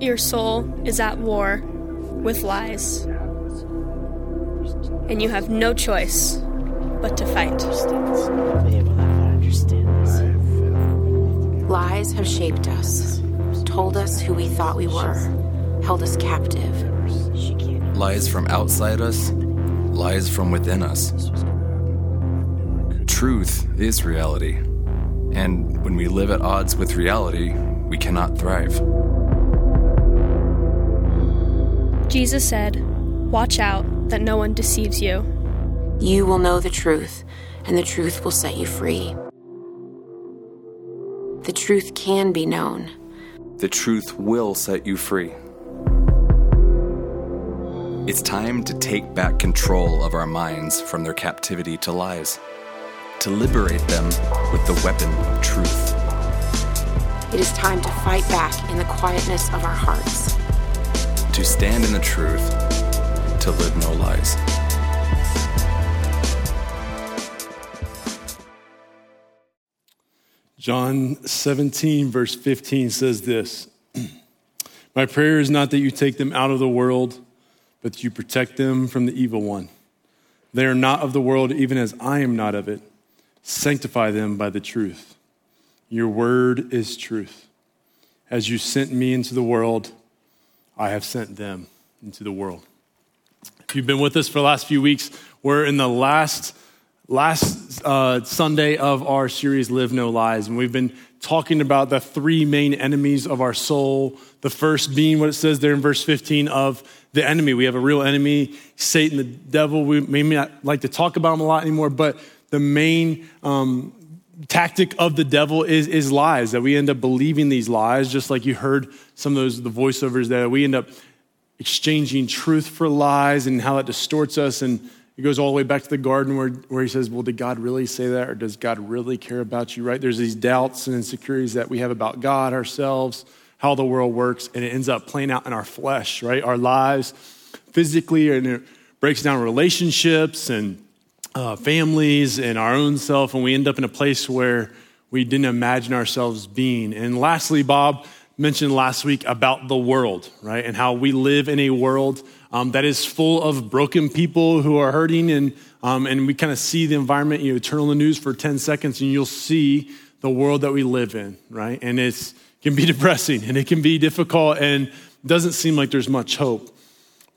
Your soul is at war with lies, and you have no choice but to fight. Lies have shaped us, told us who we thought we were, held us captive. Lies from outside us, lies from within us. Truth is reality, and when we live at odds with reality, we cannot thrive. Jesus said, Watch out that no one deceives you. You will know the truth, and the truth will set you free. The truth can be known. The truth will set you free. It's time to take back control of our minds from their captivity to lies, to liberate them with the weapon of truth. It is time to fight back in the quietness of our hearts. To stand in the truth, to live no lies. John 17, verse 15 says this My prayer is not that you take them out of the world, but that you protect them from the evil one. They are not of the world, even as I am not of it. Sanctify them by the truth. Your word is truth. As you sent me into the world, I have sent them into the world. If you've been with us for the last few weeks, we're in the last last uh, Sunday of our series, Live No Lies, and we've been talking about the three main enemies of our soul. The first being what it says there in verse 15 of the enemy. We have a real enemy, Satan, the devil. We may not like to talk about him a lot anymore, but the main um, tactic of the devil is, is lies, that we end up believing these lies, just like you heard some of those the voiceovers there. We end up exchanging truth for lies and how that distorts us and it goes all the way back to the garden where, where he says, Well, did God really say that? Or does God really care about you, right? There's these doubts and insecurities that we have about God, ourselves, how the world works, and it ends up playing out in our flesh, right? Our lives physically, and it breaks down relationships and uh, families and our own self, and we end up in a place where we didn't imagine ourselves being. And lastly, Bob mentioned last week about the world, right? And how we live in a world um, that is full of broken people who are hurting. And, um, and we kind of see the environment, you know, turn on the news for 10 seconds and you'll see the world that we live in, right? And it can be depressing and it can be difficult and doesn't seem like there's much hope.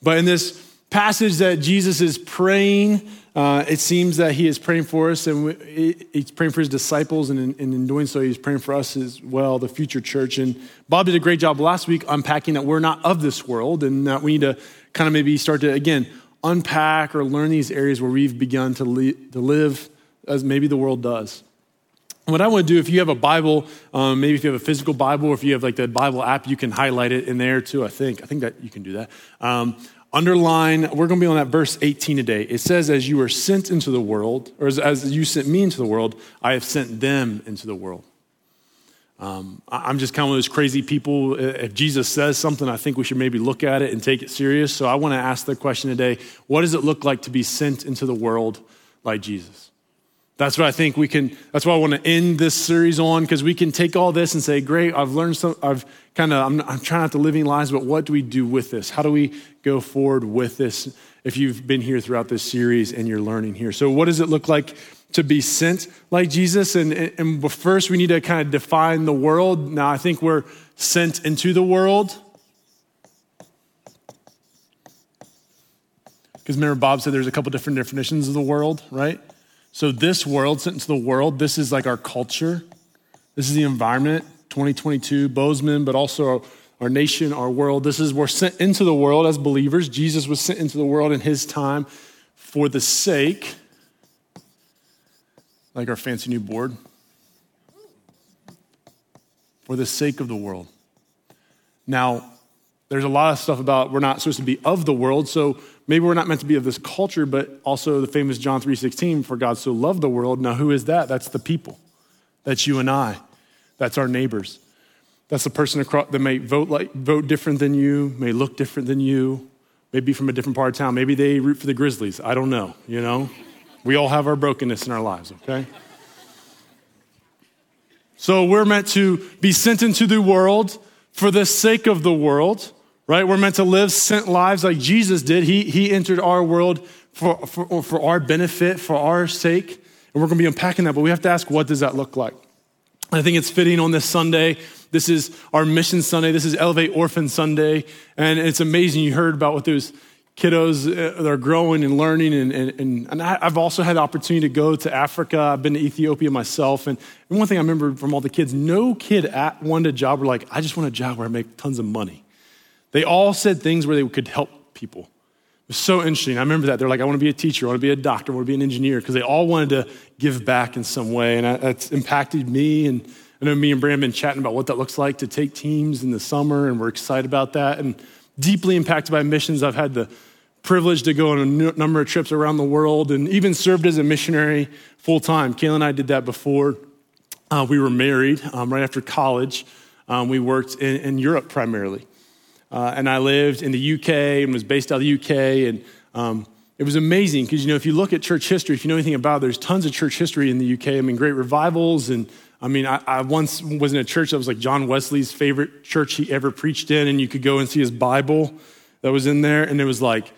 But in this passage that Jesus is praying, uh, it seems that he is praying for us and we, he's praying for his disciples, and in, and in, doing so, he's praying for us as well, the future church. And Bob did a great job last week unpacking that we're not of this world and that we need to kind of maybe start to, again, unpack or learn these areas where we've begun to, li- to live as maybe the world does. What I want to do, if you have a Bible, um, maybe if you have a physical Bible, or if you have like the Bible app, you can highlight it in there too. I think I think that you can do that. Um, underline. We're going to be on that verse 18 today. It says, "As you were sent into the world, or as, as you sent me into the world, I have sent them into the world." Um, I'm just kind of those crazy people. If Jesus says something, I think we should maybe look at it and take it serious. So I want to ask the question today what does it look like to be sent into the world like Jesus? That's what I think we can, that's what I want to end this series on because we can take all this and say, great, I've learned some, I've kind of, I'm, I'm trying not to live living lies, but what do we do with this? How do we go forward with this if you've been here throughout this series and you're learning here? So, what does it look like to be sent like Jesus. And, and first, we need to kind of define the world. Now, I think we're sent into the world. Because remember, Bob said there's a couple different definitions of the world, right? So, this world, sent into the world, this is like our culture. This is the environment, 2022, Bozeman, but also our, our nation, our world. This is, we're sent into the world as believers. Jesus was sent into the world in his time for the sake like our fancy new board, for the sake of the world. Now, there's a lot of stuff about we're not supposed to be of the world, so maybe we're not meant to be of this culture, but also the famous John 3:16, for God so loved the world. Now, who is that? That's the people. That's you and I. That's our neighbors. That's the person across, that may vote like vote different than you, may look different than you, maybe from a different part of town. Maybe they root for the Grizzlies. I don't know, you know? We all have our brokenness in our lives, okay? So we're meant to be sent into the world for the sake of the world, right? We're meant to live sent lives like Jesus did. He, he entered our world for, for, for our benefit, for our sake. And we're going to be unpacking that, but we have to ask, what does that look like? I think it's fitting on this Sunday. This is our Mission Sunday. This is Elevate Orphan Sunday. And it's amazing. You heard about what those kiddos uh, that are growing and learning. And, and, and I've also had the opportunity to go to Africa. I've been to Ethiopia myself. And, one thing I remember from all the kids no kid at, wanted a job where, like, I just want a job where I make tons of money. They all said things where they could help people. It was so interesting. I remember that. They're like, I want to be a teacher, I want to be a doctor, I want to be an engineer, because they all wanted to give back in some way. And that's impacted me. And I know me and Brandon been chatting about what that looks like to take teams in the summer, and we're excited about that. And deeply impacted by missions. I've had the privilege to go on a number of trips around the world and even served as a missionary full time. Kayla and I did that before uh, we were married, um, right after college. Um, we worked in, in Europe primarily. Uh, and I lived in the UK and was based out of the UK. And um, it was amazing because, you know, if you look at church history, if you know anything about it, there's tons of church history in the UK. I mean, great revivals. And I mean, I, I once was in a church that was like John Wesley's favorite church he ever preached in. And you could go and see his Bible that was in there. And it was like,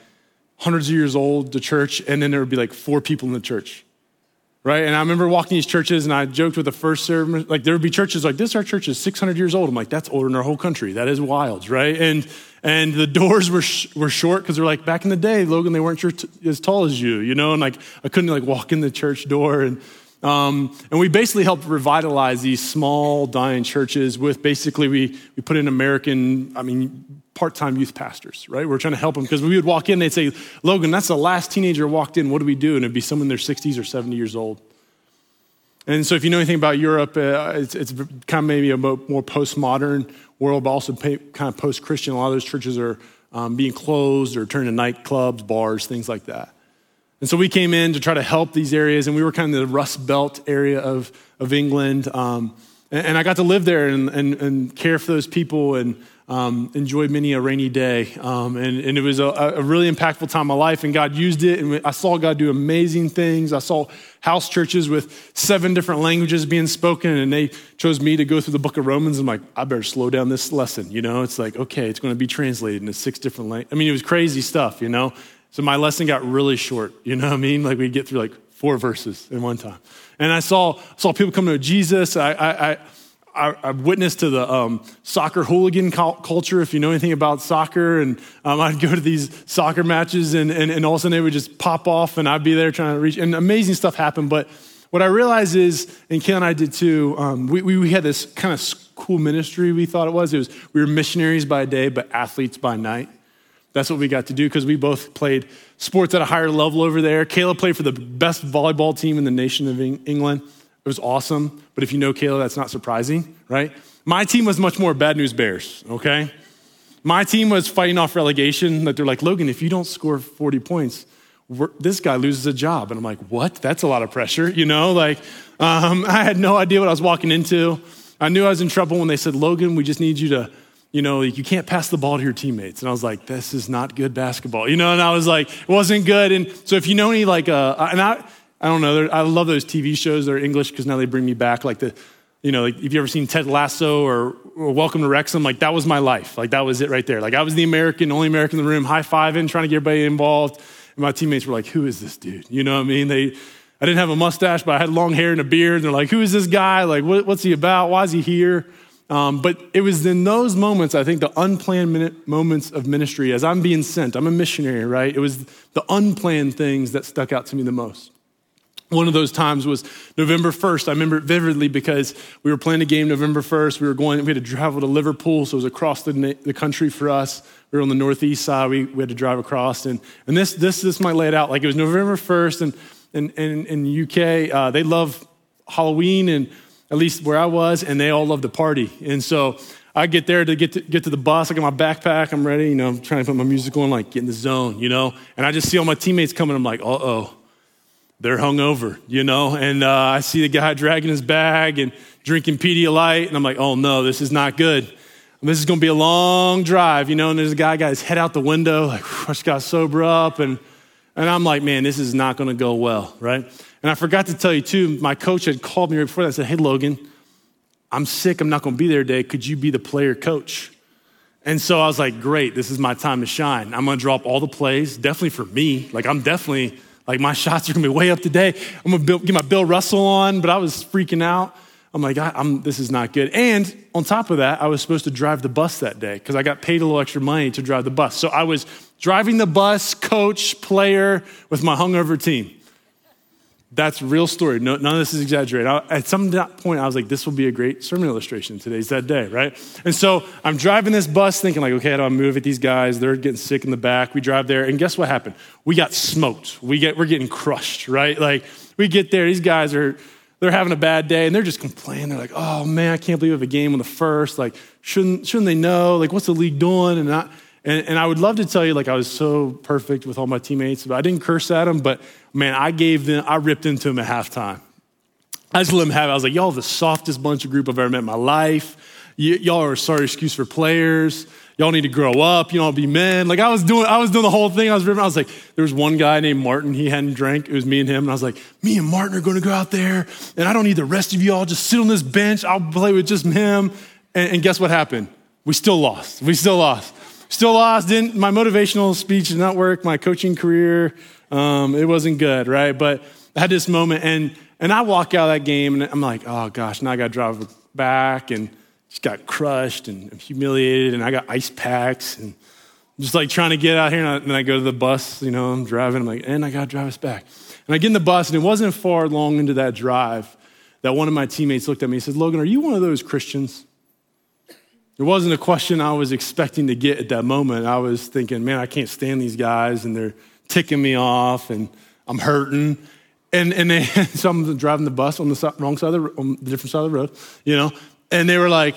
hundreds of years old, the church, and then there would be like four people in the church. Right? And I remember walking these churches and I joked with the first service, like there would be churches like this, our church is 600 years old. I'm like, that's older than our whole country. That is wild, right? And and the doors were sh- were short because they're like back in the day, Logan, they weren't t- as tall as you, you know, and like I couldn't like walk in the church door and um, and we basically helped revitalize these small, dying churches with basically, we, we put in American, I mean, part time youth pastors, right? We're trying to help them because we would walk in, they'd say, Logan, that's the last teenager walked in. What do we do? And it'd be someone in their 60s or 70 years old. And so, if you know anything about Europe, uh, it's, it's, kind of maybe a more postmodern world, but also kind of post Christian. A lot of those churches are um, being closed or turned into nightclubs, bars, things like that. And so we came in to try to help these areas, and we were kind of the Rust Belt area of, of England. Um, and, I got to live there and, and, and care for those people and um, enjoy many a rainy day. Um, and, and, it was a, a, really impactful time of my life, and God used it. And I saw God do amazing things. I saw house churches with seven different languages being spoken, and they chose me to go through the book of Romans. I'm like, I better slow down this lesson. You know, it's like, okay, it's going to be translated into six different languages. I mean, it was crazy stuff, you know. So my lesson got really short, you know what I mean? Like we'd get through like four verses in one time. And I saw, saw people come to Jesus. I, I, I I, witnessed to the um, soccer hooligan culture, if you know anything about soccer. And um, I'd go to these soccer matches, and, and, and all of a sudden they would just pop off, and I'd be there trying to reach. And amazing stuff happened. But what I realized is, and Kayla and I did too, um, we, we had this kind of cool ministry we thought it was. It was we were missionaries by day, but athletes by night. That's what we got to do because we both played sports at a higher level over there. Kayla played for the best volleyball team in the nation of England. It was awesome. But if you know Kayla, that's not surprising, right? My team was much more bad news bears, okay? My team was fighting off relegation. That they're like, Logan, if you don't score 40 points, this guy loses a job. And I'm like, what? That's a lot of pressure, you know? Like, um, I had no idea what I was walking into. I knew I was in trouble when they said, Logan, we just need you to you know, like you can't pass the ball to your teammates. And I was like, this is not good basketball, you know, and I was like, it wasn't good. And so if you know any, like, uh, and I, I don't know, I love those TV shows that are English because now they bring me back, like the, you know, like if you ever seen Ted Lasso or, or, Welcome to Wrexham, like that was my life. Like that was it right there. Like I was the American, only American in the room, high fiving, trying to get everybody involved. And my teammates were like, who is this dude? You know what I mean? They, I didn't have a mustache, but I had long hair and a beard. And they're like, who is this guy? Like, what, what's he about? Why is he here? Um, but it was in those moments, I think, the unplanned minute, moments of ministry, as I'm being sent, I'm a missionary, right? It was the unplanned things that stuck out to me the most. One of those times was November 1st. I remember it vividly because we were playing a game November 1st. We were going, we had to travel to Liverpool, so it was across the, the country for us. We were on the northeast side. We, we had to drive across. And, and this, this, this might lay it out. Like it was November 1st, and, and, and in the UK, uh, they love Halloween and at least where I was, and they all love to party. And so I get there to get to, get to the bus. I got my backpack. I'm ready. You know, I'm trying to put my music on, like get in the zone. You know, and I just see all my teammates coming. I'm like, uh oh, they're hungover. You know, and uh, I see the guy dragging his bag and drinking Pedialyte, and I'm like, oh no, this is not good. This is going to be a long drive, you know. And there's a guy got his head out the window, like I just got sober up, and and I'm like, man, this is not going to go well, right? And I forgot to tell you too, my coach had called me right before that and said, Hey, Logan, I'm sick. I'm not going to be there today. Could you be the player coach? And so I was like, great, this is my time to shine. I'm gonna drop all the plays, definitely for me. Like, I'm definitely, like, my shots are gonna be way up today. I'm gonna build, get my Bill Russell on, but I was freaking out. I'm like, I, am this is not good. And on top of that, I was supposed to drive the bus that day because I got paid a little extra money to drive the bus. So I was driving the bus, coach, player with my hungover team. That's real story. No, none of this is exaggerated. I, at some point, I was like, this will be a great sermon illustration. Today's that day, right? And so I'm driving this bus thinking like, okay, I move at these guys? They're getting sick in the back. We drive there, and guess what happened? We got smoked. We get, we're getting crushed, right? Like we get there, these guys are, they're having a bad day, and they're just complaining. They're like, oh man, I can't believe we have a game on the first. Like, shouldn't, shouldn't they know? Like, what's the league doing? And I, and, and, I would love to tell you, like, I was so perfect with all my teammates, but I didn't curse at them. But man, I gave them, I ripped into them at halftime. I just let them have it. I was like, y'all the softest bunch of group I've ever met in my life. Y- y'all are a sorry excuse for players. Y'all need to grow up. You know, be men. Like I was doing, I was doing the whole thing. I was ripping. I was like, there was one guy named Martin. He hadn't drank. It was me and him. And I was like, me and Martin are going to go out there, and I don't need the rest of y'all. Just sit on this bench. I'll play with just him. And, and guess what happened? We still lost. We still lost. Still lost. Didn't, my motivational speech did not work. My coaching career, um, it wasn't good, right? But I had this moment, and, and I walk out of that game, and I'm like, oh gosh, now I got to drive back, and just got crushed and humiliated, and I got ice packs, and I'm just like trying to get out here, and, I, and then I go to the bus, you know, I'm driving, I'm like, and I got to drive us back. And I get in the bus, and it wasn't far long into that drive that one of my teammates looked at me and said, Logan, are you one of those Christians? It wasn't a question I was expecting to get at that moment. I was thinking, man, I can't stand these guys and they're ticking me off and I'm hurting. And, and they, so I'm driving the bus on the wrong side of the, on the different side of the road, you know, and they were like,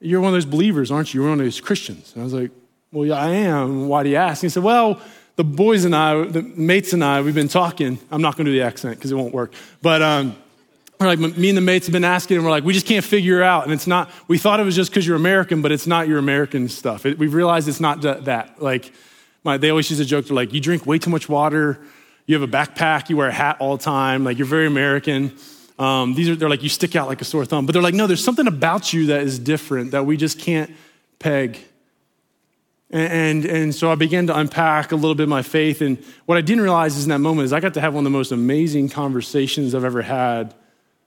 you're one of those believers, aren't you? You're one of those Christians. And I was like, well, yeah, I am. Why do you ask? And he said, well, the boys and I, the mates and I, we've been talking. I'm not going to do the accent because it won't work. But um, like, me and the mates have been asking, and we're like, we just can't figure out. And it's not, we thought it was just because you're American, but it's not your American stuff. It, we've realized it's not that. Like, my, they always use a joke. They're like, you drink way too much water. You have a backpack. You wear a hat all the time. Like, you're very American. Um, these are, they're like, you stick out like a sore thumb. But they're like, no, there's something about you that is different that we just can't peg. And, and, and so I began to unpack a little bit of my faith. And what I didn't realize is in that moment is I got to have one of the most amazing conversations I've ever had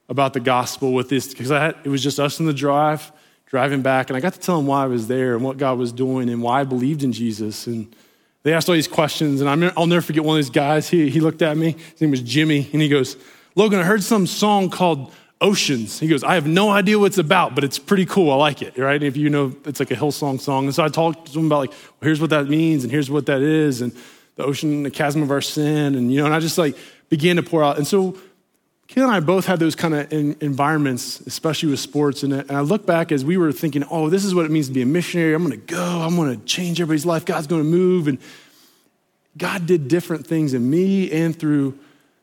about the gospel with this because it was just us in the drive, driving back, and I got to tell them why I was there and what God was doing and why I believed in Jesus. And they asked all these questions, and i will never forget one of these guys. He, he looked at me, his name was Jimmy, and he goes, Logan, I heard some song called Oceans. He goes, I have no idea what it's about, but it's pretty cool. I like it, right? If you know, it's like a Hillsong song. And so I talked to him about, like, well, here's what that means, and here's what that is, and the ocean, the chasm of our sin, and, you know, and I just like began to pour out. And so Kim and I both had those kind of environments, especially with sports. And I look back as we were thinking, oh, this is what it means to be a missionary. I'm going to go. I'm going to change everybody's life. God's going to move. And God did different things in me and through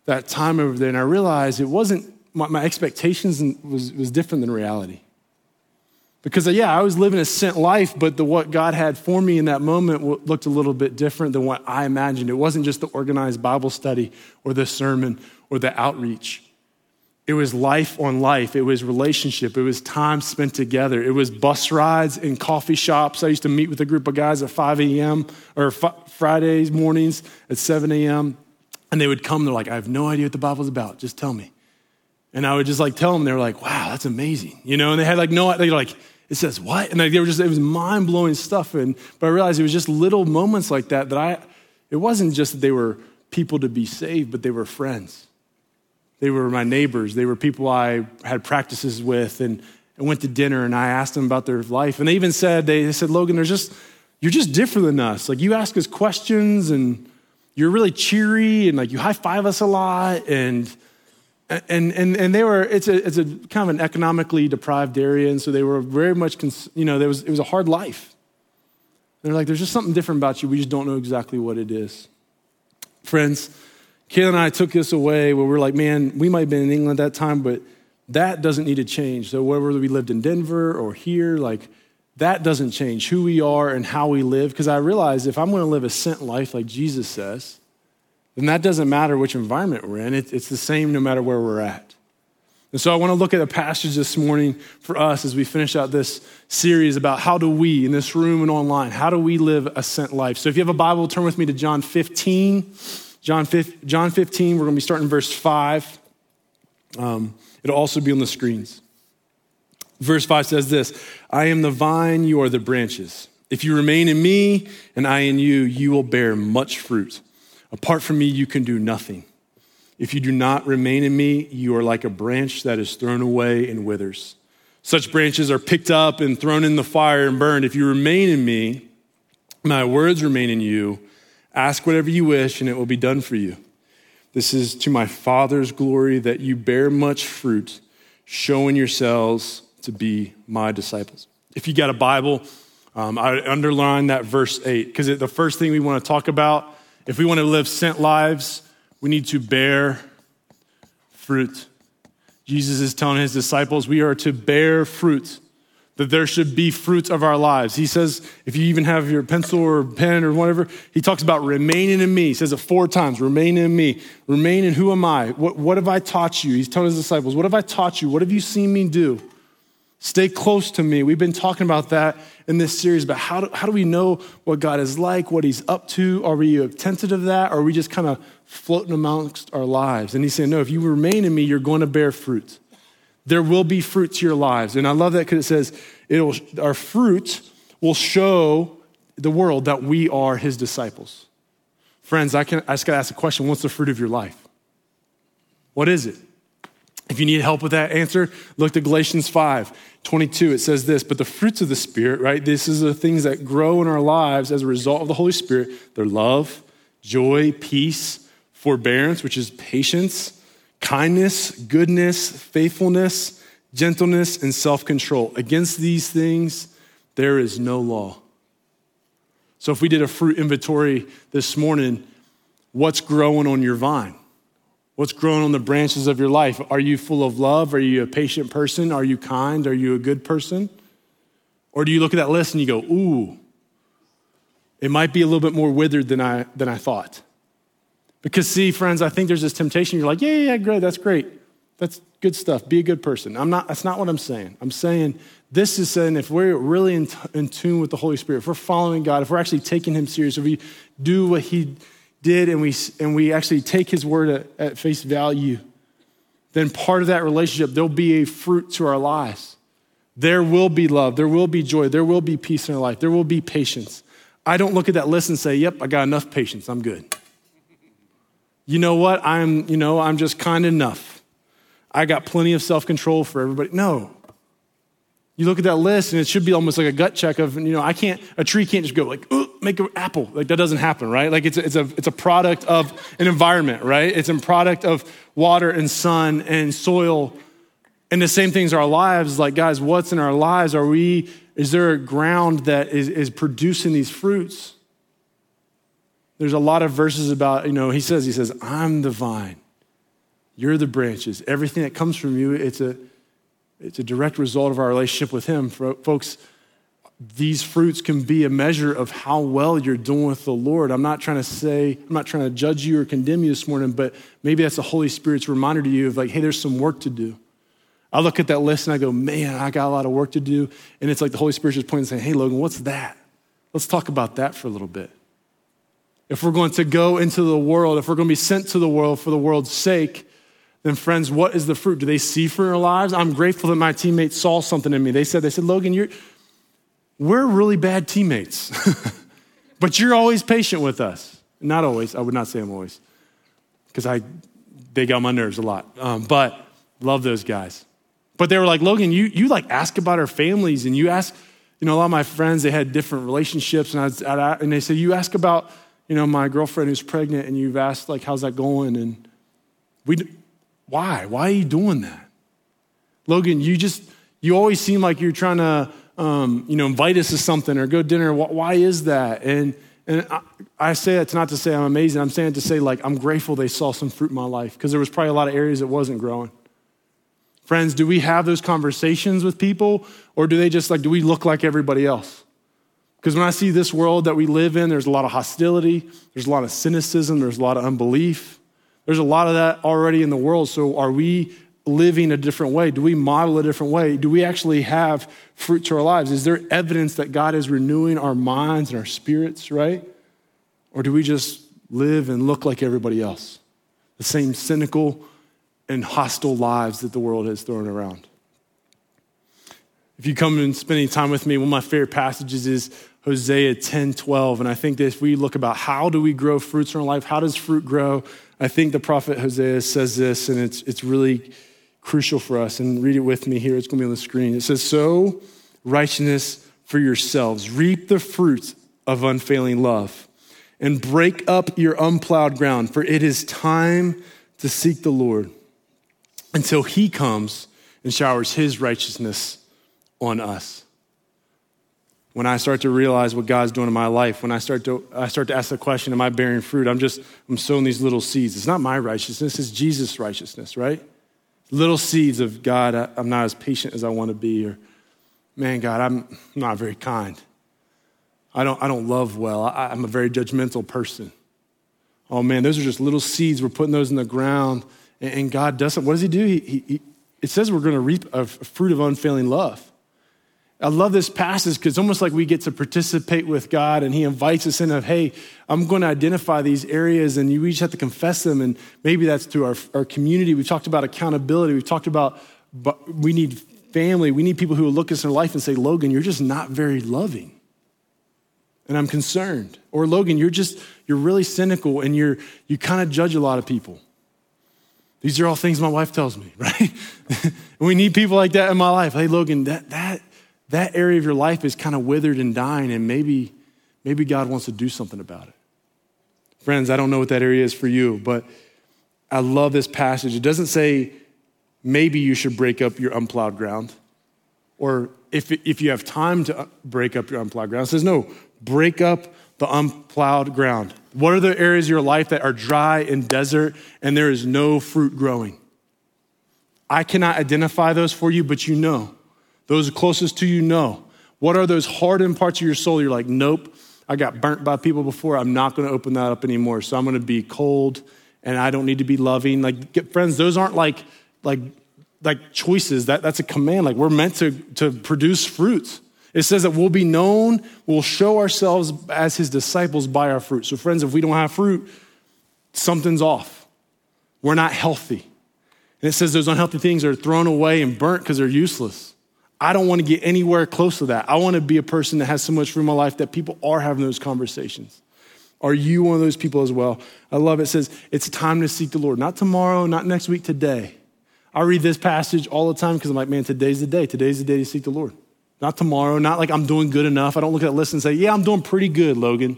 that time over there. And I realized it wasn't, my, my expectations was, was different than reality. Because, yeah, I was living a sent life, but the, what God had for me in that moment looked a little bit different than what I imagined. It wasn't just the organized Bible study or the sermon or the outreach. It was life on life. It was relationship. It was time spent together. It was bus rides and coffee shops. I used to meet with a group of guys at 5 a.m. or f- Fridays mornings at 7 a.m. And they would come. They're like, I have no idea what the Bible's about. Just tell me. And I would just like tell them. They were like, wow, that's amazing. You know, and they had like no, they like, it says what? And they were just, it was mind blowing stuff. And, but I realized it was just little moments like that that I, it wasn't just that they were people to be saved, but they were friends they were my neighbors. They were people I had practices with and, and went to dinner and I asked them about their life. And they even said, they, said, Logan, there's just, you're just different than us. Like you ask us questions and you're really cheery and like you high five us a lot. And, and, and, and they were, it's a, it's a kind of an economically deprived area. And so they were very much, you know, there was, it was a hard life. they're like, there's just something different about you. We just don't know exactly what it is. Friends, Kayla and I took this away where we're like, man, we might have been in England at that time, but that doesn't need to change. So whether we lived in Denver or here, like that doesn't change who we are and how we live. Because I realize if I'm going to live a sent life like Jesus says, then that doesn't matter which environment we're in. It, it's the same no matter where we're at. And so I want to look at a passage this morning for us as we finish out this series about how do we, in this room and online, how do we live a sent life? So if you have a Bible, turn with me to John 15. John 15, John 15 we're going to be starting verse 5. Um, it'll also be on the screens. Verse 5 says this I am the vine, you are the branches. If you remain in me and I in you, you will bear much fruit. Apart from me, you can do nothing. If you do not remain in me, you are like a branch that is thrown away and withers. Such branches are picked up and thrown in the fire and burned. If you remain in me, my words remain in you. Ask whatever you wish, and it will be done for you. This is to my Father's glory that you bear much fruit, showing yourselves to be my disciples. If you got a Bible, um, I underline that verse 8 because the first thing we want to talk about, if we want to live sent lives, we need to bear fruit. Jesus is telling his disciples we are to bear fruit, that there should be fruits of our lives. He says, if you even have your pencil or pen or whatever, he talks about remaining in me. He says it four times remain in me. Remain in who am I? What, what have I taught you? He's telling his disciples, what have I taught you? What have you seen me do? Stay close to me. We've been talking about that in this series, but how do, how do we know what God is like, what He's up to? Are we attentive to that? Or are we just kind of floating amongst our lives? And He's saying, No, if you remain in me, you're going to bear fruit. There will be fruit to your lives. And I love that because it says, it'll, Our fruit will show the world that we are His disciples. Friends, I, can, I just got to ask a question what's the fruit of your life? What is it? If you need help with that answer, look to Galatians 5 22. It says this, but the fruits of the Spirit, right? This is the things that grow in our lives as a result of the Holy Spirit. They're love, joy, peace, forbearance, which is patience, kindness, goodness, faithfulness, gentleness, and self control. Against these things, there is no law. So if we did a fruit inventory this morning, what's growing on your vine? What's growing on the branches of your life? Are you full of love? Are you a patient person? Are you kind? Are you a good person? Or do you look at that list and you go, ooh, it might be a little bit more withered than I, than I thought? Because, see, friends, I think there's this temptation. You're like, yeah, yeah, yeah, great, that's great. That's good stuff. Be a good person. I'm not, that's not what I'm saying. I'm saying this is saying if we're really in, t- in tune with the Holy Spirit, if we're following God, if we're actually taking Him serious, if we do what He did and we, and we actually take his word at, at face value, then part of that relationship, there'll be a fruit to our lives. There will be love, there will be joy, there will be peace in our life, there will be patience. I don't look at that list and say, yep, I got enough patience, I'm good. You know what? I'm, you know, I'm just kind enough. I got plenty of self-control for everybody. No. You look at that list and it should be almost like a gut check of, you know, I can't, a tree can't just go like, make an apple. Like that doesn't happen, right? Like it's a, it's a, it's a product of an environment, right? It's a product of water and sun and soil. And the same things our lives, like guys, what's in our lives? Are we, is there a ground that is, is producing these fruits? There's a lot of verses about, you know, he says, he says, I'm the vine. You're the branches. Everything that comes from you, it's a, it's a direct result of our relationship with him. Folks, these fruits can be a measure of how well you're doing with the Lord. I'm not trying to say, I'm not trying to judge you or condemn you this morning, but maybe that's the Holy Spirit's reminder to you of like, hey, there's some work to do. I look at that list and I go, man, I got a lot of work to do. And it's like the Holy Spirit's just pointing and saying, hey, Logan, what's that? Let's talk about that for a little bit. If we're going to go into the world, if we're going to be sent to the world for the world's sake, then friends, what is the fruit? Do they see in our lives? I'm grateful that my teammates saw something in me. They said, they said, Logan, you're, we're really bad teammates, but you're always patient with us. Not always. I would not say I'm always, because I they got my nerves a lot. Um, but love those guys. But they were like, Logan, you you like ask about our families, and you ask, you know, a lot of my friends they had different relationships, and I, was, and they said, you ask about, you know, my girlfriend who's pregnant, and you've asked like, how's that going, and we, why, why are you doing that, Logan? You just you always seem like you're trying to um, you know, invite us to something or go to dinner. Why is that? And, and I, I say it's not to say I'm amazing. I'm saying to say, like, I'm grateful they saw some fruit in my life because there was probably a lot of areas that wasn't growing. Friends, do we have those conversations with people or do they just like, do we look like everybody else? Because when I see this world that we live in, there's a lot of hostility, there's a lot of cynicism, there's a lot of unbelief. There's a lot of that already in the world. So are we living a different way? Do we model a different way? Do we actually have fruit to our lives? Is there evidence that God is renewing our minds and our spirits, right? Or do we just live and look like everybody else? The same cynical and hostile lives that the world has thrown around. If you come and spend any time with me, one of my favorite passages is Hosea 10 12. And I think that if we look about how do we grow fruits in our life, how does fruit grow? I think the prophet Hosea says this, and it's, it's really crucial for us. And read it with me here. It's going to be on the screen. It says, Sow righteousness for yourselves, reap the fruits of unfailing love, and break up your unplowed ground, for it is time to seek the Lord until he comes and showers his righteousness on us. When I start to realize what God's doing in my life, when I start to, I start to ask the question, am I bearing fruit? I'm just, I'm sowing these little seeds. It's not my righteousness, it's Jesus' righteousness, right? Little seeds of God, I'm not as patient as I want to be, or man, God, I'm not very kind. I don't, I don't love well. I, I'm a very judgmental person. Oh man, those are just little seeds. We're putting those in the ground, and, God doesn't. What does He do? He, he, it says we're going to reap a fruit of unfailing love. I love this passage because it's almost like we get to participate with God and He invites us in of, hey, I'm going to identify these areas and you each have to confess them. And maybe that's through our, our community. We've talked about accountability. We've talked about we need family. We need people who will look at us in our life and say, Logan, you're just not very loving. And I'm concerned. Or Logan, you're just, you're really cynical and you're, you kind of judge a lot of people. These are all things my wife tells me, right? we need people like that in my life. Hey, Logan, that, that, that area of your life is kind of withered and dying, and maybe, maybe God wants to do something about it. Friends, I don't know what that area is for you, but I love this passage. It doesn't say maybe you should break up your unplowed ground, or if, if you have time to uh, break up your unplowed ground. It says, no, break up the unplowed ground. What are the areas of your life that are dry and desert and there is no fruit growing? I cannot identify those for you, but you know. Those closest to you know. What are those hardened parts of your soul? You're like, nope, I got burnt by people before. I'm not going to open that up anymore. So I'm going to be cold and I don't need to be loving. Like, get, friends, those aren't like, like, like choices. That, that's a command. Like, we're meant to, to produce fruits. It says that we'll be known, we'll show ourselves as his disciples by our fruit. So, friends, if we don't have fruit, something's off. We're not healthy. And it says those unhealthy things are thrown away and burnt because they're useless. I don't want to get anywhere close to that. I want to be a person that has so much fruit in my life that people are having those conversations. Are you one of those people as well? I love it. it says it's time to seek the Lord. Not tomorrow, not next week, today. I read this passage all the time because I'm like, man, today's the day. Today's the day to seek the Lord. Not tomorrow, not like I'm doing good enough. I don't look at that list and say, yeah, I'm doing pretty good, Logan.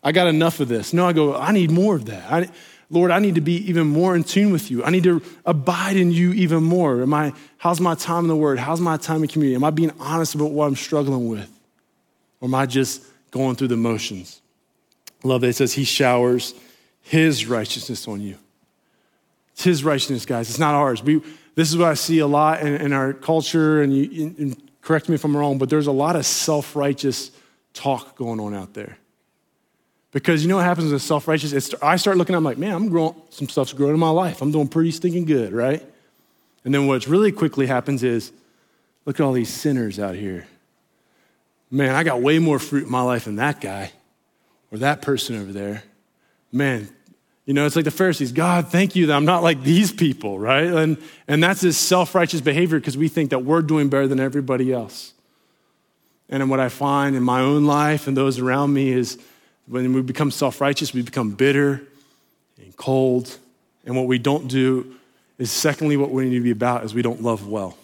I got enough of this. No, I go, I need more of that. I, Lord, I need to be even more in tune with you. I need to abide in you even more. Am I, how's my time in the word? How's my time in community? Am I being honest about what I'm struggling with? Or am I just going through the motions? love that it says he showers his righteousness on you. It's his righteousness, guys. It's not ours. We, this is what I see a lot in, in our culture, and, you, and correct me if I'm wrong, but there's a lot of self righteous talk going on out there. Because you know what happens with self righteous? I start looking, I'm like, man, I'm growing, some stuff's growing in my life. I'm doing pretty stinking good, right? And then what really quickly happens is, look at all these sinners out here. Man, I got way more fruit in my life than that guy or that person over there. Man, you know, it's like the Pharisees God, thank you that I'm not like these people, right? And, and that's this self righteous behavior because we think that we're doing better than everybody else. And what I find in my own life and those around me is, when we become self righteous, we become bitter and cold. And what we don't do is, secondly, what we need to be about is we don't love well.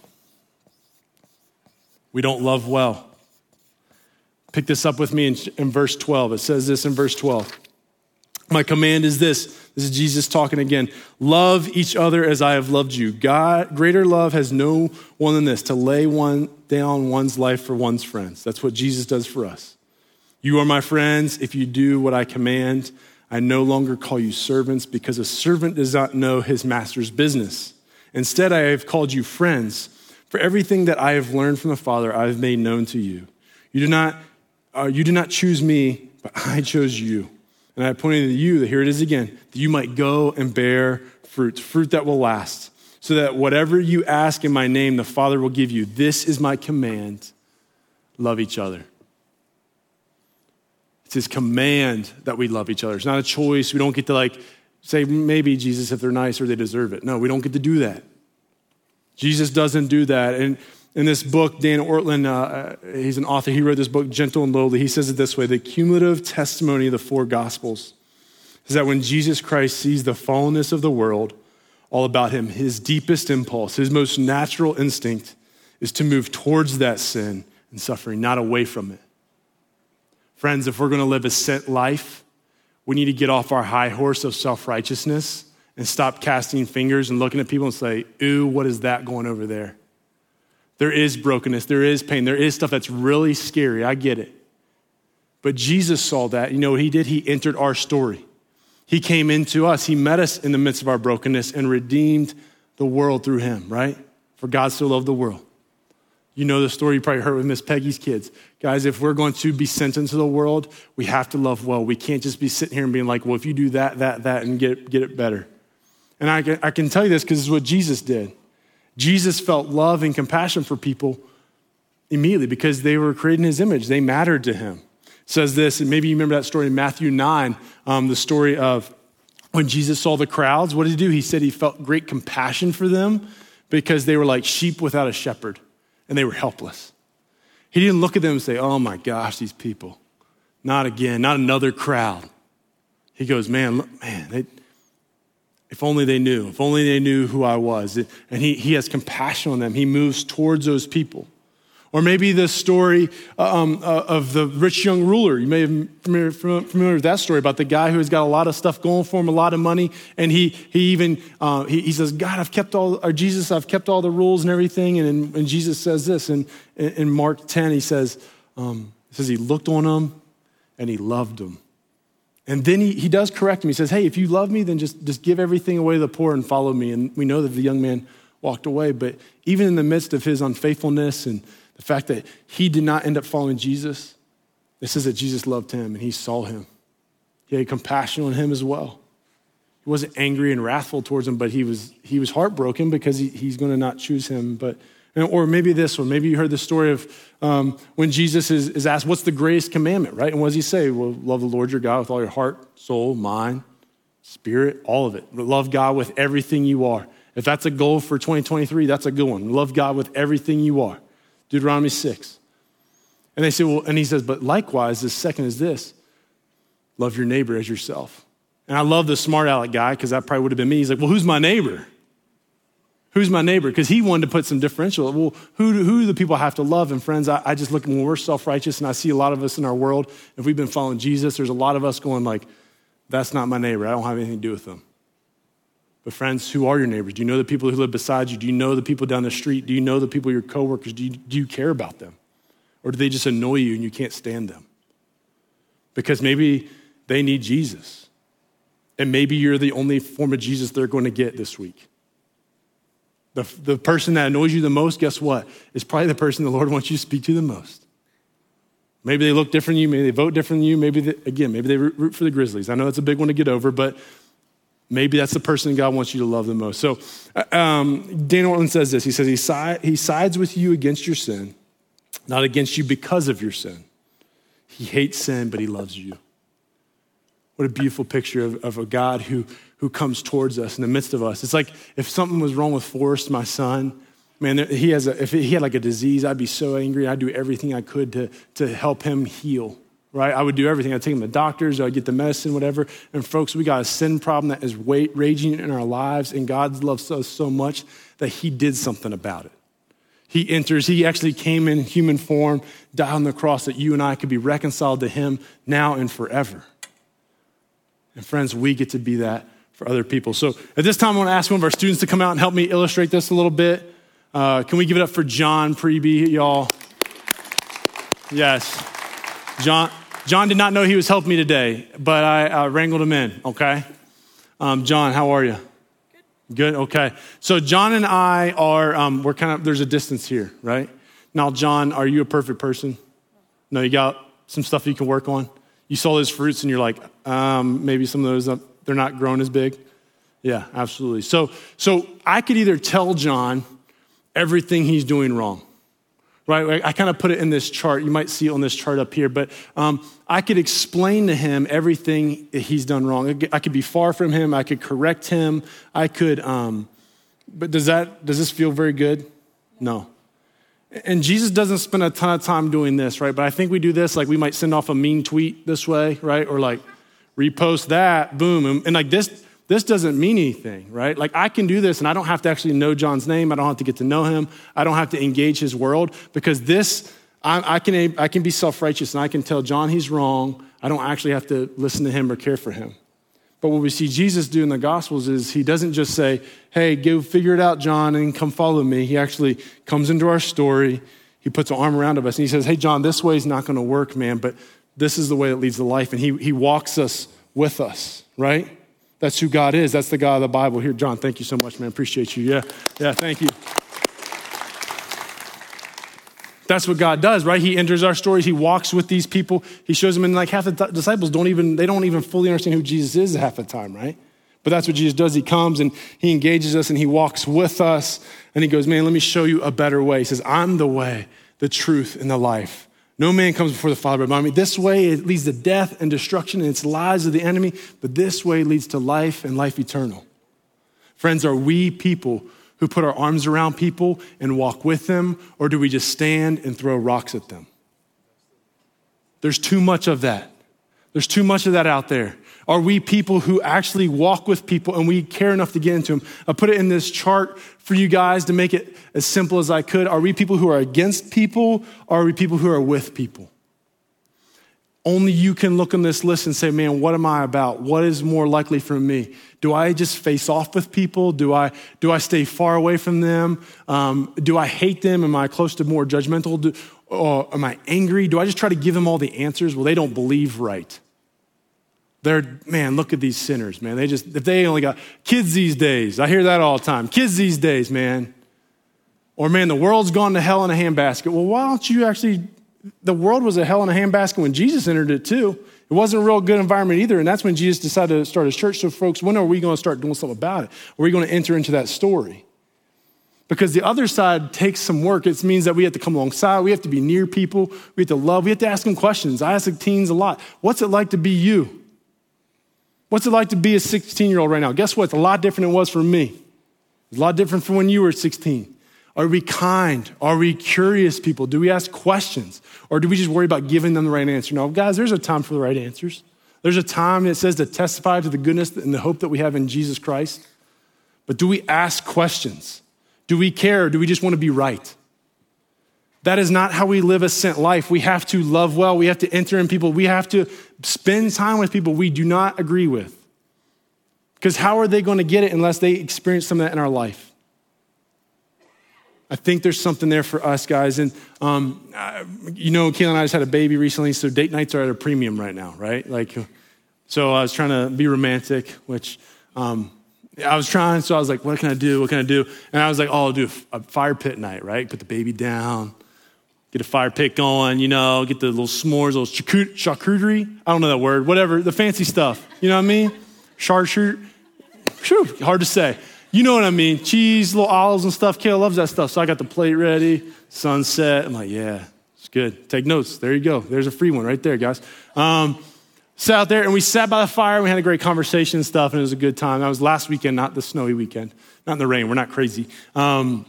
We don't love well. Pick this up with me in, in verse 12. It says this in verse 12. My command is this. This is Jesus talking again. Love each other as I have loved you. God, greater love has no one than this to lay one down one's life for one's friends. That's what Jesus does for us. You are my friends if you do what I command. I no longer call you servants because a servant does not know his master's business. Instead, I have called you friends. For everything that I have learned from the Father, I have made known to you. You do not, uh, you do not choose me, but I chose you. And I appointed you, that here it is again, that you might go and bear fruit, fruit that will last so that whatever you ask in my name, the Father will give you. This is my command love each other. It's his command that we love each other. It's not a choice. We don't get to like say, maybe Jesus, if they're nice or they deserve it. No, we don't get to do that. Jesus doesn't do that. And in this book, Dan Ortlund, uh, he's an author, he wrote this book, Gentle and Lowly. He says it this way The cumulative testimony of the four gospels is that when Jesus Christ sees the fallenness of the world, all about him, his deepest impulse, his most natural instinct is to move towards that sin and suffering, not away from it. Friends, if we're going to live a sent life, we need to get off our high horse of self righteousness and stop casting fingers and looking at people and say, Ooh, what is that going over there? There is brokenness, there is pain, there is stuff that's really scary. I get it. But Jesus saw that. You know what he did? He entered our story. He came into us, He met us in the midst of our brokenness and redeemed the world through Him, right? For God so loved the world. You know the story you probably heard with Miss Peggy's kids. Guys, if we're going to be sent into the world, we have to love well. We can't just be sitting here and being like, well, if you do that, that, that, and get, get it better. And I can, I can tell you this because it's what Jesus did. Jesus felt love and compassion for people immediately because they were created in his image. They mattered to him says this, and maybe you remember that story in Matthew 9, um, the story of when Jesus saw the crowds. What did he do? He said he felt great compassion for them because they were like sheep without a shepherd and they were helpless. He didn't look at them and say, Oh my gosh, these people. Not again, not another crowd. He goes, Man, look, man, they, if only they knew, if only they knew who I was. And he, he has compassion on them. He moves towards those people. Or maybe the story uh, um, uh, of the rich young ruler. You may be familiar, familiar with that story about the guy who has got a lot of stuff going for him, a lot of money, and he, he even uh, he, he, says, "God, I've kept all, or Jesus, I've kept all the rules and everything." And, and Jesus says this in, in Mark ten. He says, um, he says he looked on them and he loved them. And then he, he does correct him. He says, Hey, if you love me, then just, just give everything away to the poor and follow me. And we know that the young man walked away. But even in the midst of his unfaithfulness and the fact that he did not end up following Jesus, it says that Jesus loved him and he saw him. He had compassion on him as well. He wasn't angry and wrathful towards him, but he was, he was heartbroken because he, he's going to not choose him. But, or maybe this one, maybe you heard the story of um, when Jesus is, is asked, What's the greatest commandment, right? And what does he say? Well, love the Lord your God with all your heart, soul, mind, spirit, all of it. Love God with everything you are. If that's a goal for 2023, that's a good one. Love God with everything you are. Deuteronomy 6. And they say, well, and he says, but likewise, the second is this love your neighbor as yourself. And I love the smart aleck guy because that probably would have been me. He's like, well, who's my neighbor? Who's my neighbor? Because he wanted to put some differential. Well, who do, who do the people I have to love? And friends, I, I just look when we're self righteous, and I see a lot of us in our world. If we've been following Jesus, there's a lot of us going like, "That's not my neighbor. I don't have anything to do with them." But, friends, who are your neighbors? Do you know the people who live beside you? Do you know the people down the street? Do you know the people, your coworkers? Do you, do you care about them? Or do they just annoy you and you can't stand them? Because maybe they need Jesus. And maybe you're the only form of Jesus they're going to get this week. The, the person that annoys you the most, guess what? Is probably the person the Lord wants you to speak to the most. Maybe they look different than you. Maybe they vote different than you. Maybe, they, again, maybe they root for the Grizzlies. I know that's a big one to get over, but Maybe that's the person God wants you to love the most. So, uh, um, Dan Ortlund says this He says, he, si- he sides with you against your sin, not against you because of your sin. He hates sin, but he loves you. What a beautiful picture of, of a God who, who comes towards us in the midst of us. It's like if something was wrong with Forrest, my son, man, he has a, if he had like a disease, I'd be so angry. I'd do everything I could to, to help him heal right? I would do everything. I'd take him to doctors, I'd get the medicine, whatever. And folks, we got a sin problem that is raging in our lives, and God loves us so much that He did something about it. He enters, He actually came in human form, died on the cross that you and I could be reconciled to Him now and forever. And friends, we get to be that for other people. So at this time, I want to ask one of our students to come out and help me illustrate this a little bit. Uh, can we give it up for John Preby, y'all? Yes. John, John did not know he was helping me today, but I wrangled him in, okay? Um, John, how are you? Good. Good, okay. So, John and I are, um, we're kind of, there's a distance here, right? Now, John, are you a perfect person? No, you got some stuff you can work on? You saw those fruits and you're like, um, maybe some of those, uh, they're not grown as big. Yeah, absolutely. So, so I could either tell John everything he's doing wrong, right? I kind of put it in this chart. You might see it on this chart up here, but um, I could explain to him everything he's done wrong. I could be far from him. I could correct him. I could, um, but does that, does this feel very good? No. And Jesus doesn't spend a ton of time doing this, right? But I think we do this, like we might send off a mean tweet this way, right? Or like repost that, boom. And, and like this, this doesn't mean anything, right? Like I can do this and I don't have to actually know John's name. I don't have to get to know him. I don't have to engage his world because this, I, I can, I can be self righteous and I can tell John he's wrong. I don't actually have to listen to him or care for him. But what we see Jesus do in the Gospels is he doesn't just say, hey, go figure it out, John, and come follow me. He actually comes into our story. He puts an arm around us and he says, hey, John, this way is not going to work, man, but this is the way that leads to life. And he, he walks us with us, right? That's who God is. That's the God of the Bible. Here, John, thank you so much, man. Appreciate you. Yeah, yeah, thank you. That's what God does, right? He enters our stories. He walks with these people. He shows them, and like half the th- disciples don't even they don't even fully understand who Jesus is half the time, right? But that's what Jesus does. He comes and he engages us and he walks with us and he goes, "Man, let me show you a better way." He says, "I'm the way, the truth, and the life." No man comes before the Father by me. This way it leads to death and destruction and it's lies of the enemy, but this way leads to life and life eternal. Friends, are we people who put our arms around people and walk with them, or do we just stand and throw rocks at them? There's too much of that. There's too much of that out there. Are we people who actually walk with people and we care enough to get into them? I put it in this chart for you guys to make it as simple as I could. Are we people who are against people or are we people who are with people? Only you can look on this list and say, man, what am I about? What is more likely for me? Do I just face off with people? Do I, do I stay far away from them? Um, do I hate them? Am I close to more judgmental? Do, or am I angry? Do I just try to give them all the answers? Well, they don't believe right. They're, man, look at these sinners, man. They just, if they only got kids these days, I hear that all the time. Kids these days, man. Or, man, the world's gone to hell in a handbasket. Well, why don't you actually, the world was a hell in a handbasket when Jesus entered it too. It wasn't a real good environment either. And that's when Jesus decided to start his church. So, folks, when are we going to start doing something about it? Are we going to enter into that story? Because the other side takes some work. It means that we have to come alongside. We have to be near people. We have to love. We have to ask them questions. I ask the teens a lot What's it like to be you? What's it like to be a 16 year old right now? Guess what? It's a lot different than it was for me. It's a lot different from when you were 16. Are we kind? Are we curious people? Do we ask questions? Or do we just worry about giving them the right answer? No, guys, there's a time for the right answers. There's a time that says to testify to the goodness and the hope that we have in Jesus Christ. But do we ask questions? Do we care? do we just want to be right? That is not how we live a sent life. We have to love well. We have to enter in people. We have to spend time with people we do not agree with. Because how are they going to get it unless they experience some of that in our life? I think there's something there for us, guys. And, um, you know, Kayla and I just had a baby recently, so date nights are at a premium right now, right? Like, so I was trying to be romantic, which um, I was trying. So I was like, what can I do? What can I do? And I was like, oh, I'll do a fire pit night, right? Put the baby down, get a fire pit going, you know, get the little s'mores, little charcuterie. I don't know that word, whatever, the fancy stuff. You know what I mean? Charcuterie. Hard to say. You know what I mean? Cheese, little olives and stuff. Kayla loves that stuff. So I got the plate ready, sunset. I'm like, yeah, it's good. Take notes. There you go. There's a free one right there, guys. Um, sat out there and we sat by the fire. We had a great conversation and stuff, and it was a good time. That was last weekend, not the snowy weekend, not in the rain. We're not crazy. Um,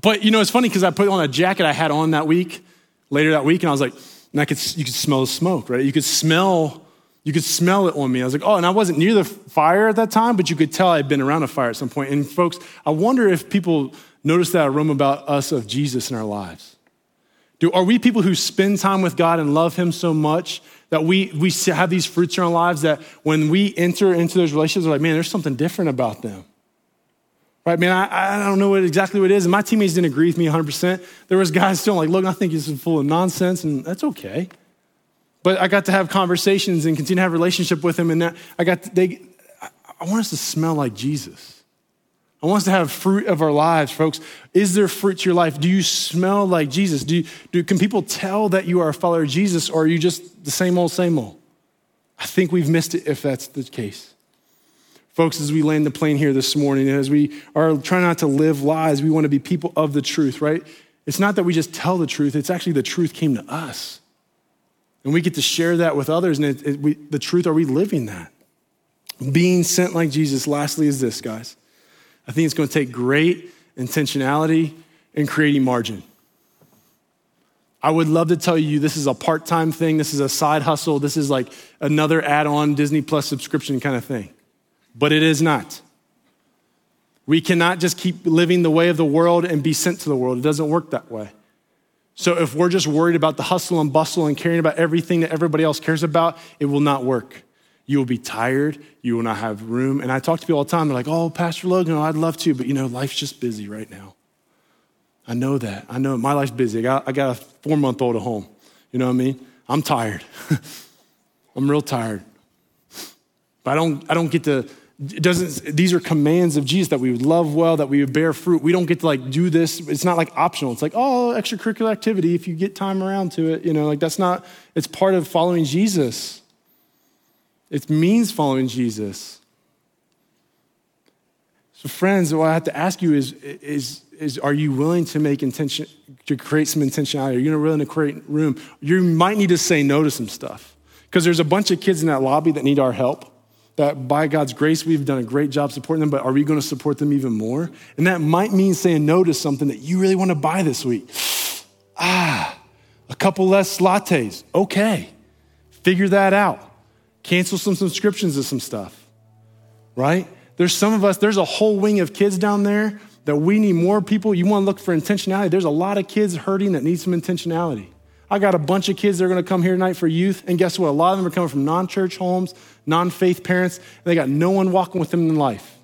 but you know, it's funny because I put on a jacket I had on that week, later that week, and I was like, and I could, you could smell the smoke, right? You could smell, you could smell it on me. I was like, oh, and I wasn't near the fire at that time, but you could tell I'd been around a fire at some point. And folks, I wonder if people notice that aroma about us of Jesus in our lives. Do, are we people who spend time with God and love Him so much that we, we have these fruits in our lives that when we enter into those relationships, we're like, man, there's something different about them? Right, man, I, I don't know what exactly what it is. And my teammates didn't agree with me 100%. There was guys still like, look, I think this is full of nonsense, and that's okay. But I got to have conversations and continue to have relationship with them, and that, I got, to, they, I want us to smell like Jesus. I want us to have fruit of our lives, folks. Is there fruit to your life? Do you smell like Jesus? Do, you, do can people tell that you are a follower of Jesus, or are you just the same old, same old? I think we've missed it if that's the case. Folks, as we land the plane here this morning, as we are trying not to live lies, we want to be people of the truth, right? It's not that we just tell the truth, it's actually the truth came to us. And we get to share that with others. And it, it, we, the truth, are we living that? Being sent like Jesus, lastly, is this, guys. I think it's going to take great intentionality and creating margin. I would love to tell you this is a part time thing, this is a side hustle, this is like another add on Disney Plus subscription kind of thing. But it is not. We cannot just keep living the way of the world and be sent to the world. It doesn't work that way. So if we're just worried about the hustle and bustle and caring about everything that everybody else cares about, it will not work. You will be tired. You will not have room. And I talk to people all the time. They're like, oh, Pastor Logan, oh, I'd love to, but you know, life's just busy right now. I know that. I know my life's busy. I got, I got a four month old at home. You know what I mean? I'm tired. I'm real tired. But I don't, I don't get to doesn't these are commands of jesus that we would love well that we would bear fruit. We don't get to like do this. It's not like optional. It's like oh extracurricular activity if you get time around to it you know like that's not it's part of following jesus. It means following jesus. So friends what i have to ask you is is is are you willing to make intention to create some intentionality? Are you willing to create room? You might need to say no to some stuff because there's a bunch of kids in that lobby that need our help that by God's grace, we've done a great job supporting them, but are we going to support them even more? And that might mean saying no to something that you really want to buy this week. Ah, a couple less lattes. Okay. Figure that out. Cancel some subscriptions to some stuff, right? There's some of us, there's a whole wing of kids down there that we need more people. You want to look for intentionality. There's a lot of kids hurting that need some intentionality. I got a bunch of kids that are going to come here tonight for youth. And guess what? A lot of them are coming from non church homes, non faith parents, and they got no one walking with them in life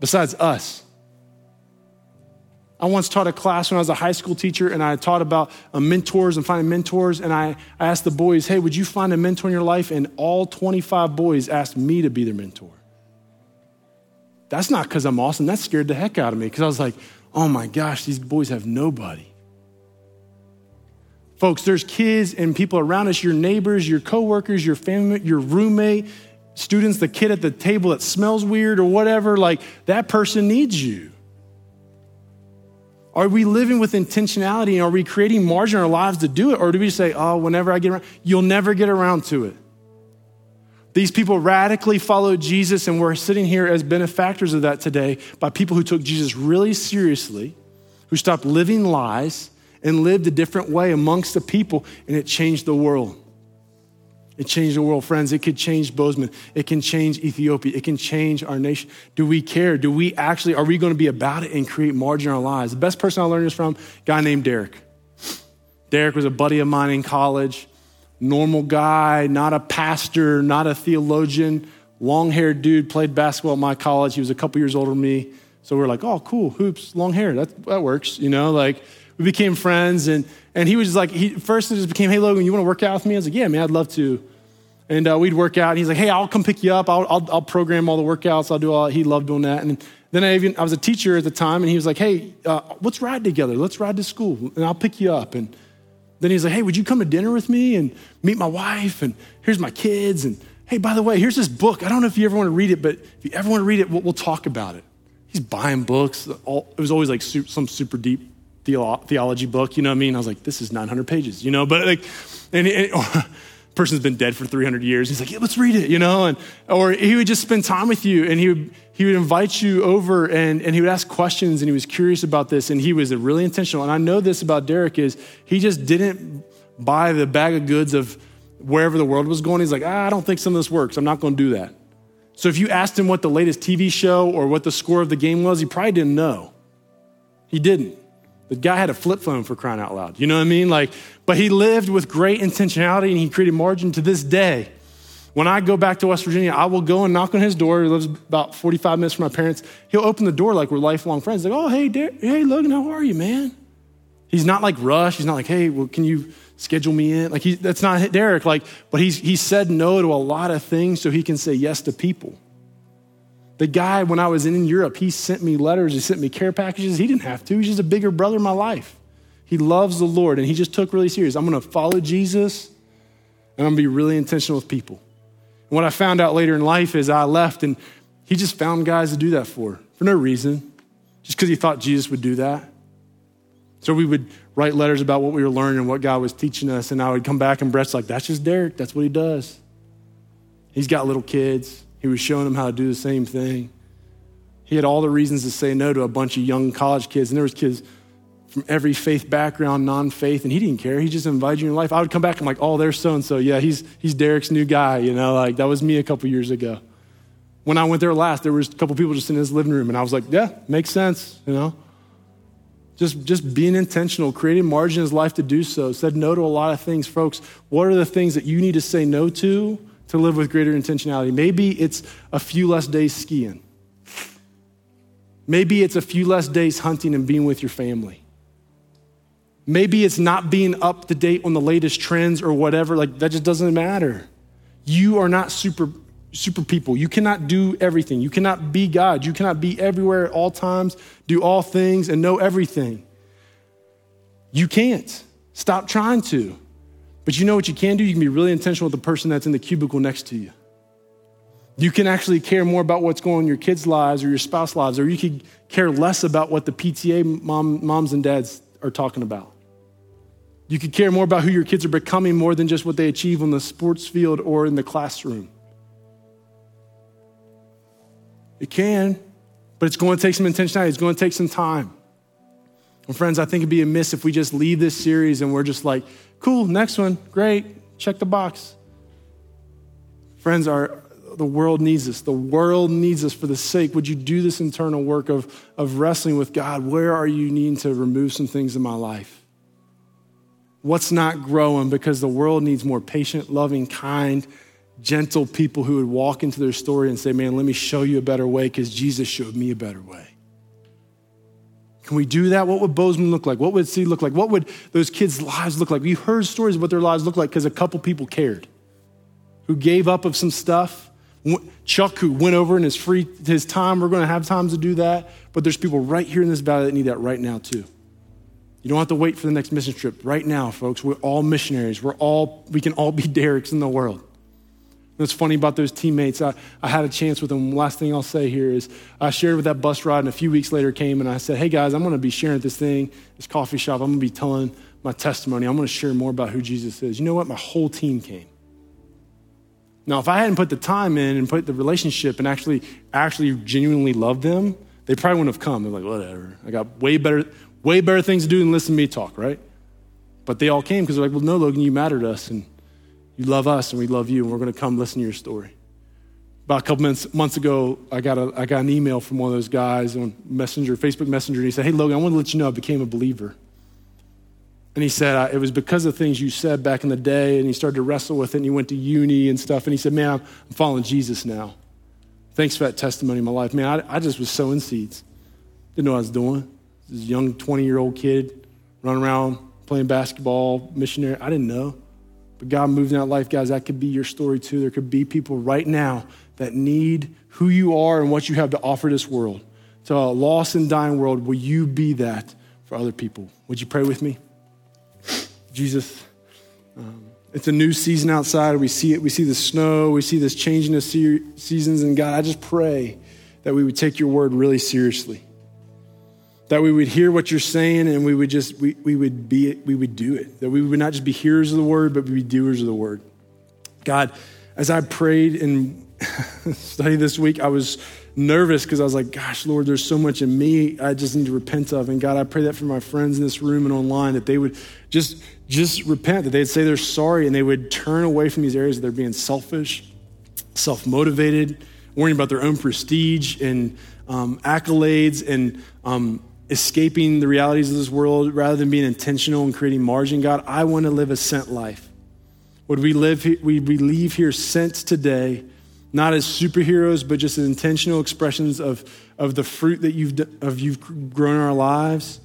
besides us. I once taught a class when I was a high school teacher, and I taught about uh, mentors and finding mentors. And I, I asked the boys, hey, would you find a mentor in your life? And all 25 boys asked me to be their mentor. That's not because I'm awesome. That scared the heck out of me because I was like, oh my gosh, these boys have nobody. Folks, there's kids and people around us, your neighbors, your coworkers, your family, your roommate, students, the kid at the table that smells weird or whatever, like that person needs you. Are we living with intentionality and are we creating margin in our lives to do it? Or do we say, oh, whenever I get around, you'll never get around to it? These people radically followed Jesus, and we're sitting here as benefactors of that today by people who took Jesus really seriously, who stopped living lies, and lived a different way amongst the people, and it changed the world. It changed the world, friends. It could change Bozeman. It can change Ethiopia. It can change our nation. Do we care? Do we actually, are we going to be about it and create margin in our lives? The best person I learned this from, a guy named Derek. Derek was a buddy of mine in college. Normal guy, not a pastor, not a theologian, long haired dude, played basketball at my college. He was a couple years older than me. So we are like, oh, cool, hoops, long hair. That, that works, you know, like we became friends. And, and he was just like, he, first it just became, hey, Logan, you want to work out with me? I was like, yeah, man, I'd love to. And uh, we'd work out. And he's like, hey, I'll come pick you up. I'll, I'll, I'll, program all the workouts. I'll do all He loved doing that. And then I even, I was a teacher at the time. And he was like, hey, uh, let's ride together. Let's ride to school. And I'll pick you up. And then he's like, hey, would you come to dinner with me and meet my wife? And here's my kids. And hey, by the way, here's this book. I don't know if you ever want to read it, but if you ever want to read it, we'll, we'll talk about it. He's buying books. All, it was always like super, some super deep theology book, you know what I mean? I was like, this is 900 pages, you know? But like, and, and person's been dead for 300 years. He's like, yeah, let's read it, you know? And, or he would just spend time with you and he would, he would invite you over and, and he would ask questions and he was curious about this and he was really intentional. And I know this about Derek is he just didn't buy the bag of goods of wherever the world was going. He's like, ah, I don't think some of this works. I'm not going to do that. So if you asked him what the latest TV show or what the score of the game was, he probably didn't know. He didn't. The guy had a flip phone for crying out loud. You know what I mean? Like, but he lived with great intentionality and he created margin to this day. When I go back to West Virginia, I will go and knock on his door. He lives about 45 minutes from my parents. He'll open the door like we're lifelong friends. Like, oh, hey, Der- hey, Logan, how are you, man? He's not like Rush. He's not like, hey, well, can you schedule me in? Like, he, that's not Derek. Like, but he's, he said no to a lot of things so he can say yes to people. The guy, when I was in Europe, he sent me letters, he sent me care packages. He didn't have to. He's just a bigger brother in my life. He loves the Lord, and he just took really serious. I'm to follow Jesus, and I'm to be really intentional with people. And what I found out later in life is I left, and He just found guys to do that for, for no reason, just because he thought Jesus would do that. So we would write letters about what we were learning and what God was teaching us, and I would come back and Brett's like, that's just Derek. That's what he does. He's got little kids. He was showing them how to do the same thing. He had all the reasons to say no to a bunch of young college kids, and there was kids from every faith background, non-faith, and he didn't care. He just invited you in life. I would come back and I'm like, oh, there's so-and-so. Yeah, he's, he's Derek's new guy, you know, like that was me a couple years ago. When I went there last, there was a couple people just in his living room, and I was like, yeah, makes sense, you know. Just, just being intentional, creating margin in his life to do so. Said no to a lot of things. Folks, what are the things that you need to say no to to live with greater intentionality? Maybe it's a few less days skiing. Maybe it's a few less days hunting and being with your family. Maybe it's not being up to date on the latest trends or whatever. Like, that just doesn't matter. You are not super, super people. You cannot do everything. You cannot be God. You cannot be everywhere at all times, do all things, and know everything. You can't. Stop trying to. But you know what you can do? You can be really intentional with the person that's in the cubicle next to you. You can actually care more about what's going on in your kids' lives or your spouse lives, or you could care less about what the PTA mom, moms and dads are talking about. You could care more about who your kids are becoming more than just what they achieve on the sports field or in the classroom. It can, but it's going to take some intentionality. It's going to take some time. And friends, I think it'd be a miss if we just leave this series and we're just like, cool, next one, great, check the box. Friends, our, the world needs us. The world needs us for the sake. Would you do this internal work of, of wrestling with God? Where are you needing to remove some things in my life? What's not growing? Because the world needs more patient, loving, kind, gentle people who would walk into their story and say, Man, let me show you a better way because Jesus showed me a better way. Can we do that? What would Bozeman look like? What would C look like? What would those kids' lives look like? We heard stories of what their lives look like because a couple people cared, who gave up of some stuff. Chuck, who went over in his free his time, we're going to have times to do that. But there's people right here in this valley that need that right now too. You don't have to wait for the next mission trip. Right now, folks, we're all missionaries. We're all, we can all be Derek's in the world. What's funny about those teammates, I, I had a chance with them. Last thing I'll say here is I shared with that bus ride, and a few weeks later came and I said, Hey guys, I'm going to be sharing this thing, this coffee shop. I'm going to be telling my testimony. I'm going to share more about who Jesus is. You know what? My whole team came. Now, if I hadn't put the time in and put the relationship and actually, actually genuinely loved them, they probably wouldn't have come. They're like, whatever. I got way better, Way better things to do than listen to me talk, right? But they all came because they're like, well, no, Logan, you matter to us, and you love us, and we love you, and we're going to come listen to your story. About a couple months, months ago, I got, a, I got an email from one of those guys on Messenger, Facebook Messenger, and he said, hey, Logan, I want to let you know I became a believer. And he said, it was because of things you said back in the day, and he started to wrestle with it, and he went to uni and stuff, and he said, man, I'm, following Jesus now. Thanks for that testimony in my life. Man, I, I just was sowing seeds. Didn't know what I was doing this young 20 year old kid running around playing basketball, missionary. I didn't know. But God moved in that life, guys. That could be your story too. There could be people right now that need who you are and what you have to offer this world. To a lost and dying world, will you be that for other people? Would you pray with me? Jesus, um, it's a new season outside. We see it. We see the snow. We see this changing of seasons. And God, I just pray that we would take your word really seriously that we would hear what you're saying and we would just we, we would be we would do it. That we would not just be hearers of the word but be doers of the word. God as i prayed and studied this week i was nervous because i was like gosh lord there's so much in me i just need to repent of. And god i pray that for my friends in this room and online that they would just just repent that they'd say they're sorry and they would turn away from these areas that they're being selfish self-motivated worrying about their own prestige and um, accolades and um, escaping the realities of this world rather than being intentional and creating margin. God, I want to live a sent life. Would we live we, we leave here sent today, not as superheroes, but just as intentional expressions of, of the fruit that you've, of you've grown in our lives,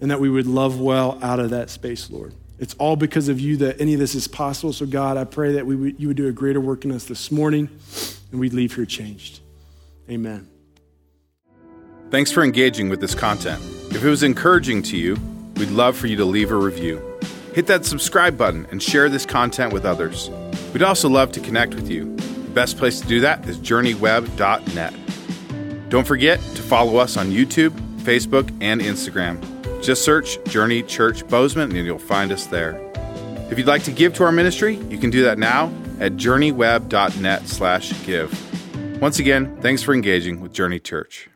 and that we would love well out of that space, Lord. It's all because of you that any of this is possible. So, God, I pray that we you would do a greater work in us this morning and we'd leave here changed. Amen. Thanks for engaging with this content. If it was encouraging to you, we'd love for you to leave a review. Hit that subscribe button and share this content with others. We'd also love to connect with you. The best place to do that is journeyweb.net. Don't forget to follow us on YouTube, Facebook, and Instagram. Just search Journey Church Bozeman and you'll find us there. If you'd like to give to our ministry, you can do that now at journeyweb.net slash give. Once again, thanks for engaging with Journey Church.